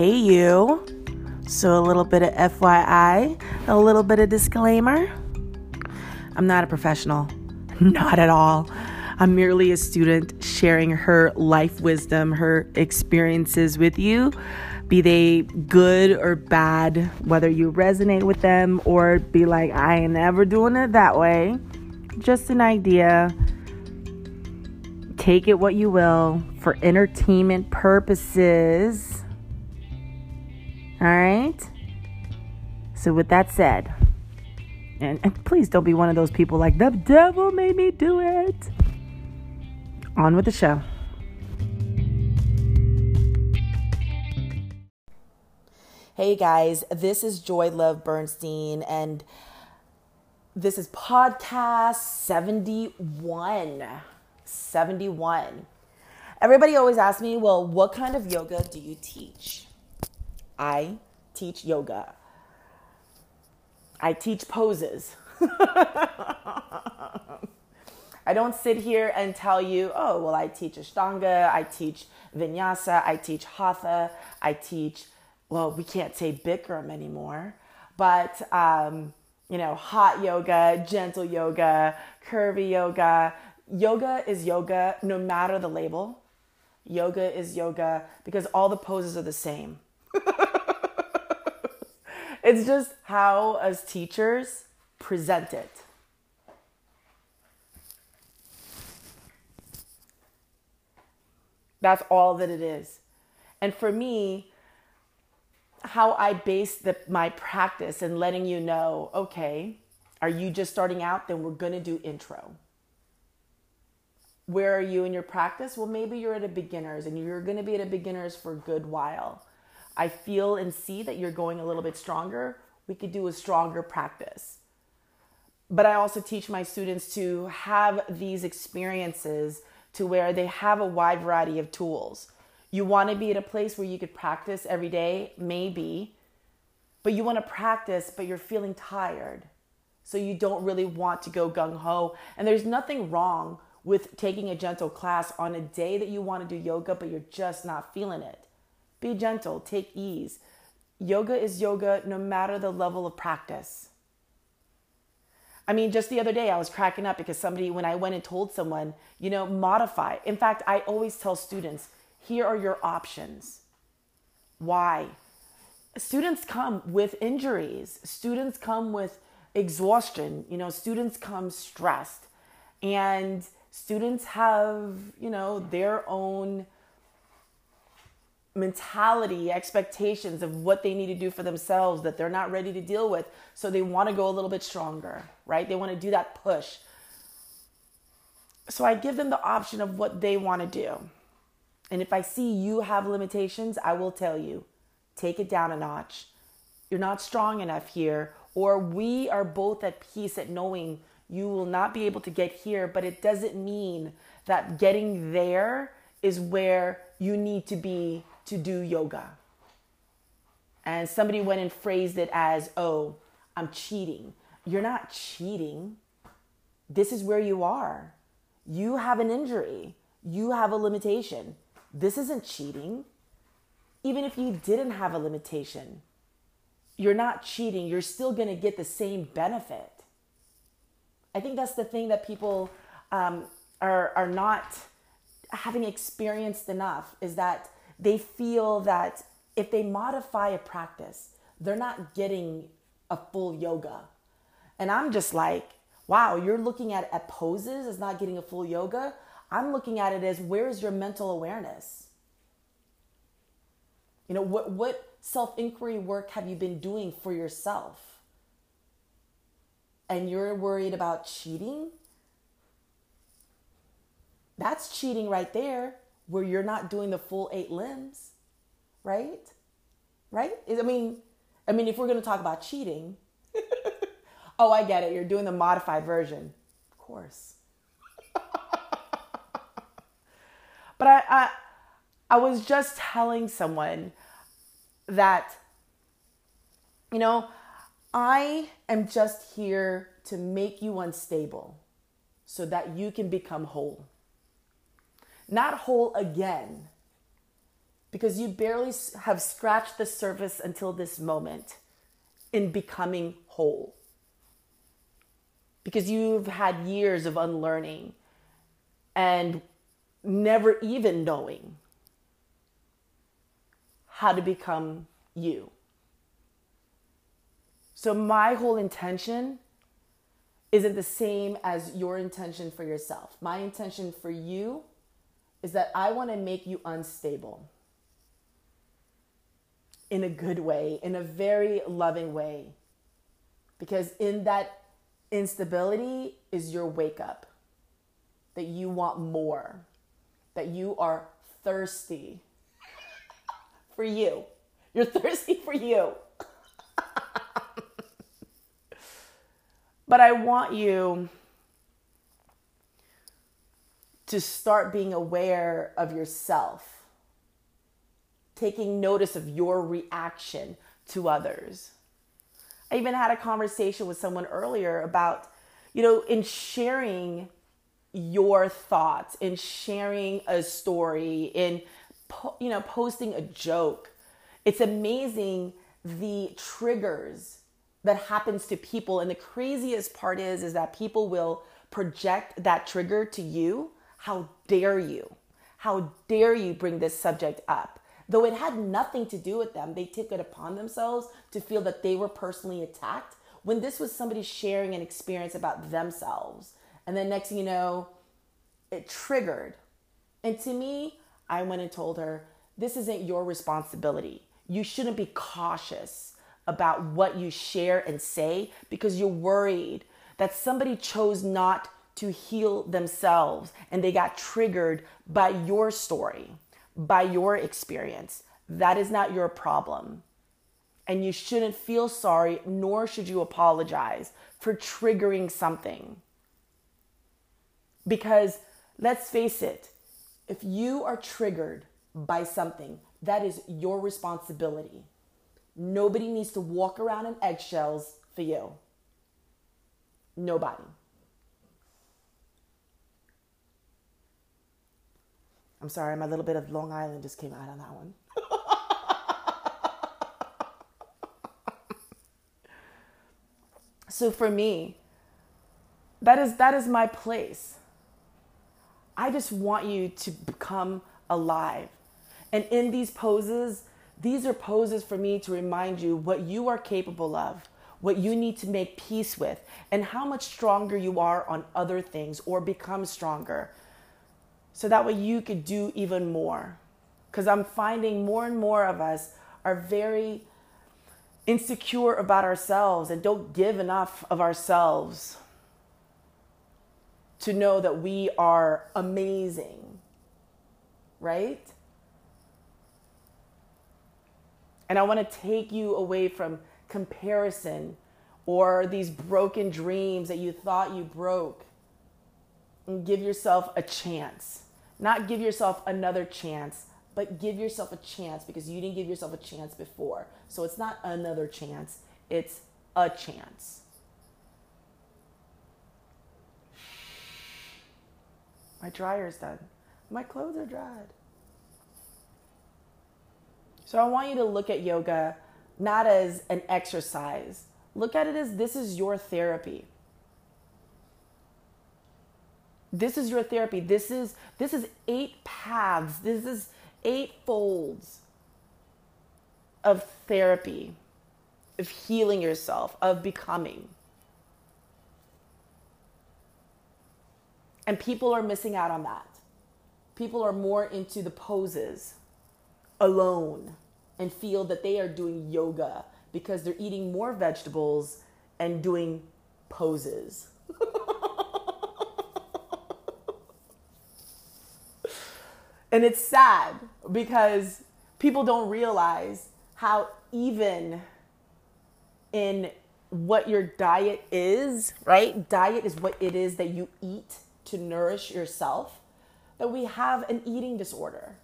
Hey, you. So, a little bit of FYI, a little bit of disclaimer. I'm not a professional, not at all. I'm merely a student sharing her life wisdom, her experiences with you, be they good or bad, whether you resonate with them or be like, I ain't ever doing it that way. Just an idea. Take it what you will for entertainment purposes. All right? So, with that said, and, and, please don't be one of those people like, the devil made me do it. On with the show. Hey guys, this is Joy Love Bernstein, and this is podcast 71. 71. Everybody always asks me, well, what kind of yoga do you teach? I teach yoga. I teach poses. I don't sit here and tell you, oh, well, I teach Ashtanga, I teach Vinyasa, I teach Hatha, I teach, well, we can't say Bikram anymore, but, um, you know, hot yoga, gentle yoga, curvy yoga. Yoga is yoga no matter the label. Yoga is yoga because all the poses are the same. it's just how, as teachers, present it. That's all that it is. And for me, how I base the, my practice and letting you know, okay, are you just starting out? Then we're going to do intro. Where are you in your practice? Well, maybe you're at a beginner's and you're going to be at a beginner's for a good while. I feel and see that you're going a little bit stronger. We could do a stronger practice. But I also teach my students to have these experiences to where they have a wide variety of tools. You want to be at a place where you could practice every day, maybe, but you want to practice, but you're feeling tired. So you don't really want to go gung ho. And there's nothing wrong with taking a gentle class on a day that you want to do yoga, but you're just not feeling it. Be gentle, take ease. Yoga is yoga no matter the level of practice. I mean, just the other day I was cracking up because somebody, when I went and told someone, you know, modify. In fact, I always tell students, here are your options. Why? Students come with injuries, students come with exhaustion, you know, students come stressed, and students have, you know, their own mentality, expectations of what they need to do for themselves that they're not ready to deal with. So they want to go a little bit stronger, right? They want to do that push. So I give them the option of what they want to do. And if I see you have limitations, I will tell you take it down a notch. You're not strong enough here, or we are both at peace at knowing you will not be able to get here, but it doesn't mean that getting there is where you need to be to do yoga. And somebody went and phrased it as, oh, I'm cheating. You're not cheating. This is where you are. You have an injury, you have a limitation. This isn't cheating. Even if you didn't have a limitation, you're not cheating. You're still going to get the same benefit. I think that's the thing that people um, are, are not having experienced enough is that they feel that if they modify a practice, they're not getting a full yoga. And I'm just like, wow, you're looking at, at poses as not getting a full yoga. I'm looking at it as where's your mental awareness? You know, what, what self inquiry work have you been doing for yourself? And you're worried about cheating? That's cheating right there where you're not doing the full eight limbs, right? Right? I mean, I mean, if we're going to talk about cheating, oh, I get it. You're doing the modified version, of course. but I, I, I was just telling someone that, you know, I am just here to make you unstable so that you can become whole not whole again. because you barely have scratched the surface until this moment in becoming whole. Because you've had years of unlearning and never even knowing how to become you. So, my whole intention isn't the same as your intention for yourself. My intention for you is that I want to make you unstable in a good way, in a very loving way. Because in that instability is your wake up, that you want more, that you are thirsty for you. You're thirsty for you. but I want you to start being aware of yourself taking notice of your reaction to others. I even had a conversation with someone earlier about, you know, in sharing your thoughts, in sharing a story, in, you know, posting a joke. It's amazing the triggers that happens to people and the craziest part is is that people will project that trigger to you how dare you how dare you bring this subject up Though it had nothing to do with them, they took it upon themselves to feel that they were personally attacked when this was somebody sharing an experience about themselves. And then next thing you know, it triggered. And to me, I went and told her, this isn't your responsibility. You shouldn't be cautious about what you share and say because you're worried that somebody chose not to heal themselves and they got triggered by your story by your experience. That is not your problem. And you shouldn't feel sorry, nor should you apologize for triggering something. Because let's face it, if you are triggered by something, that is your responsibility. Nobody needs to walk around in eggshells for you. Nobody. I'm sorry, my little bit of Long Island just came out on that one. so for me, that is that is my place. I just want you to become alive. And in these poses, these are poses for me to remind you what you are capable of, what you need to make peace with, and how much stronger you are on other things or become stronger so that way you could do even more. Because I'm finding more and more of us are very insecure about ourselves and don't give enough of ourselves to know that we are amazing, right? And I want to take you away from comparison or these broken dreams that you thought you broke and give yourself a chance. Not give yourself another chance, but give yourself a chance because you didn't give yourself a chance before. So it's not another chance, it's a chance. My dryer's done. My clothes are dried. So I want you to look at yoga not as an exercise. Look at it as this is your therapy this is your therapy. This is this is eight paths. This is eight folds of therapy of healing yourself of becoming. And people are missing out on that. People are more into the poses alone and feel that they are doing yoga because they're eating more vegetables and doing poses And it's sad because people don't realize how even in what your diet is, right? Diet is what it is that you eat to nourish yourself, that we have an eating disorder.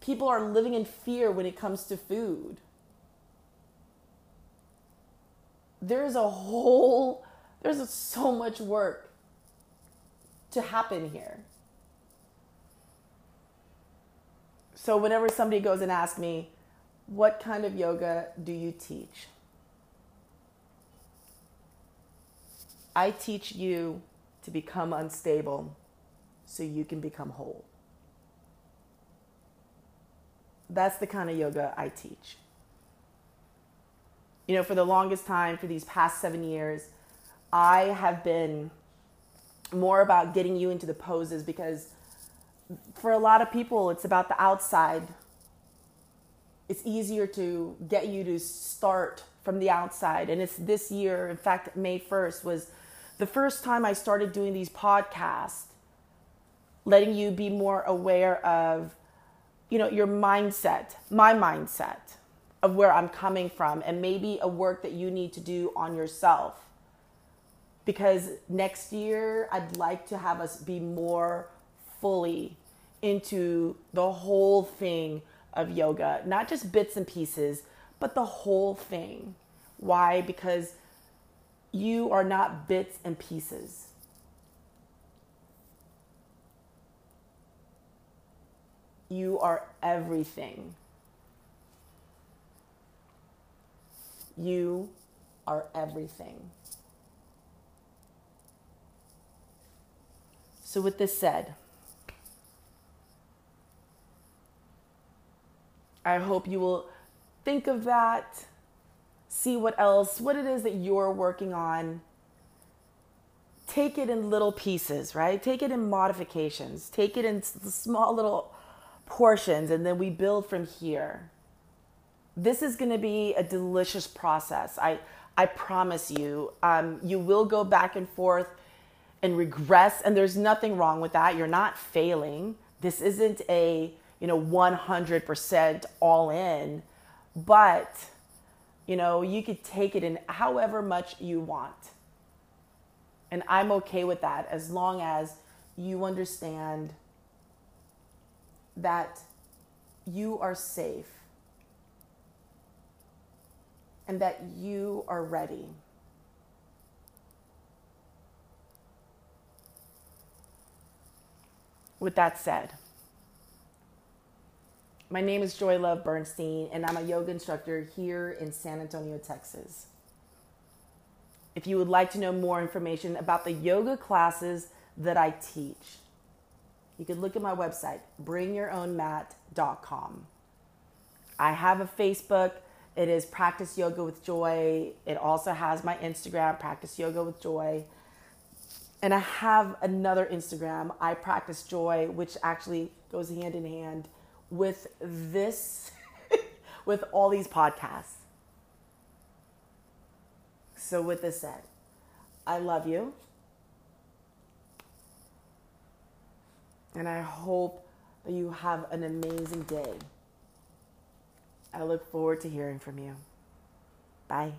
People are living in fear when it comes to food. There's a whole, there's so much work to happen here. So whenever somebody goes and asks me, what kind of yoga do you teach? I teach you to become unstable so you can become whole. That's the kind of yoga I teach. You know, for the longest time, for these past seven years, I have been more about getting you into the poses because for a lot of people, it's about the outside. It's easier to get you to start from the outside. And it's this year, in fact, May 1st was the first time I started doing these podcasts, letting you be more aware of, you know, your mindset, my mindset of where I'm coming from, and maybe a work that you need to do on yourself. Because next year, I'd like to have us be more fully into the whole thing of yoga, not just bits and pieces, but the whole thing. Why? Because you are not bits and pieces. You are everything. You are everything. So, with this said, I hope you will think of that, see what else, what it is that you're working on. Take it in little pieces, right? Take it in modifications, take it in small little portions, and then we build from here. This is going to be a delicious process. I, I promise you. Um, you will go back and forth and regress, and there's nothing wrong with that. You're not failing. This isn't a you know 100% all in but you know you could take it in however much you want and i'm okay with that as long as you understand that you are safe and that you are ready with that said my name is Joy Love Bernstein, and I'm a yoga instructor here in San Antonio, Texas. If you would like to know more information about the yoga classes that I teach, you can look at my website, bringyourownmat.com. I have a Facebook. It is Practice Yoga with Joy. It also has my Instagram, Practice Yoga with Joy. And I have another Instagram, I Practice Joy, which actually goes hand in hand with this, with all these podcasts. So, with this said, I love you. And I hope that you have an amazing day. I look forward to hearing from you. Bye.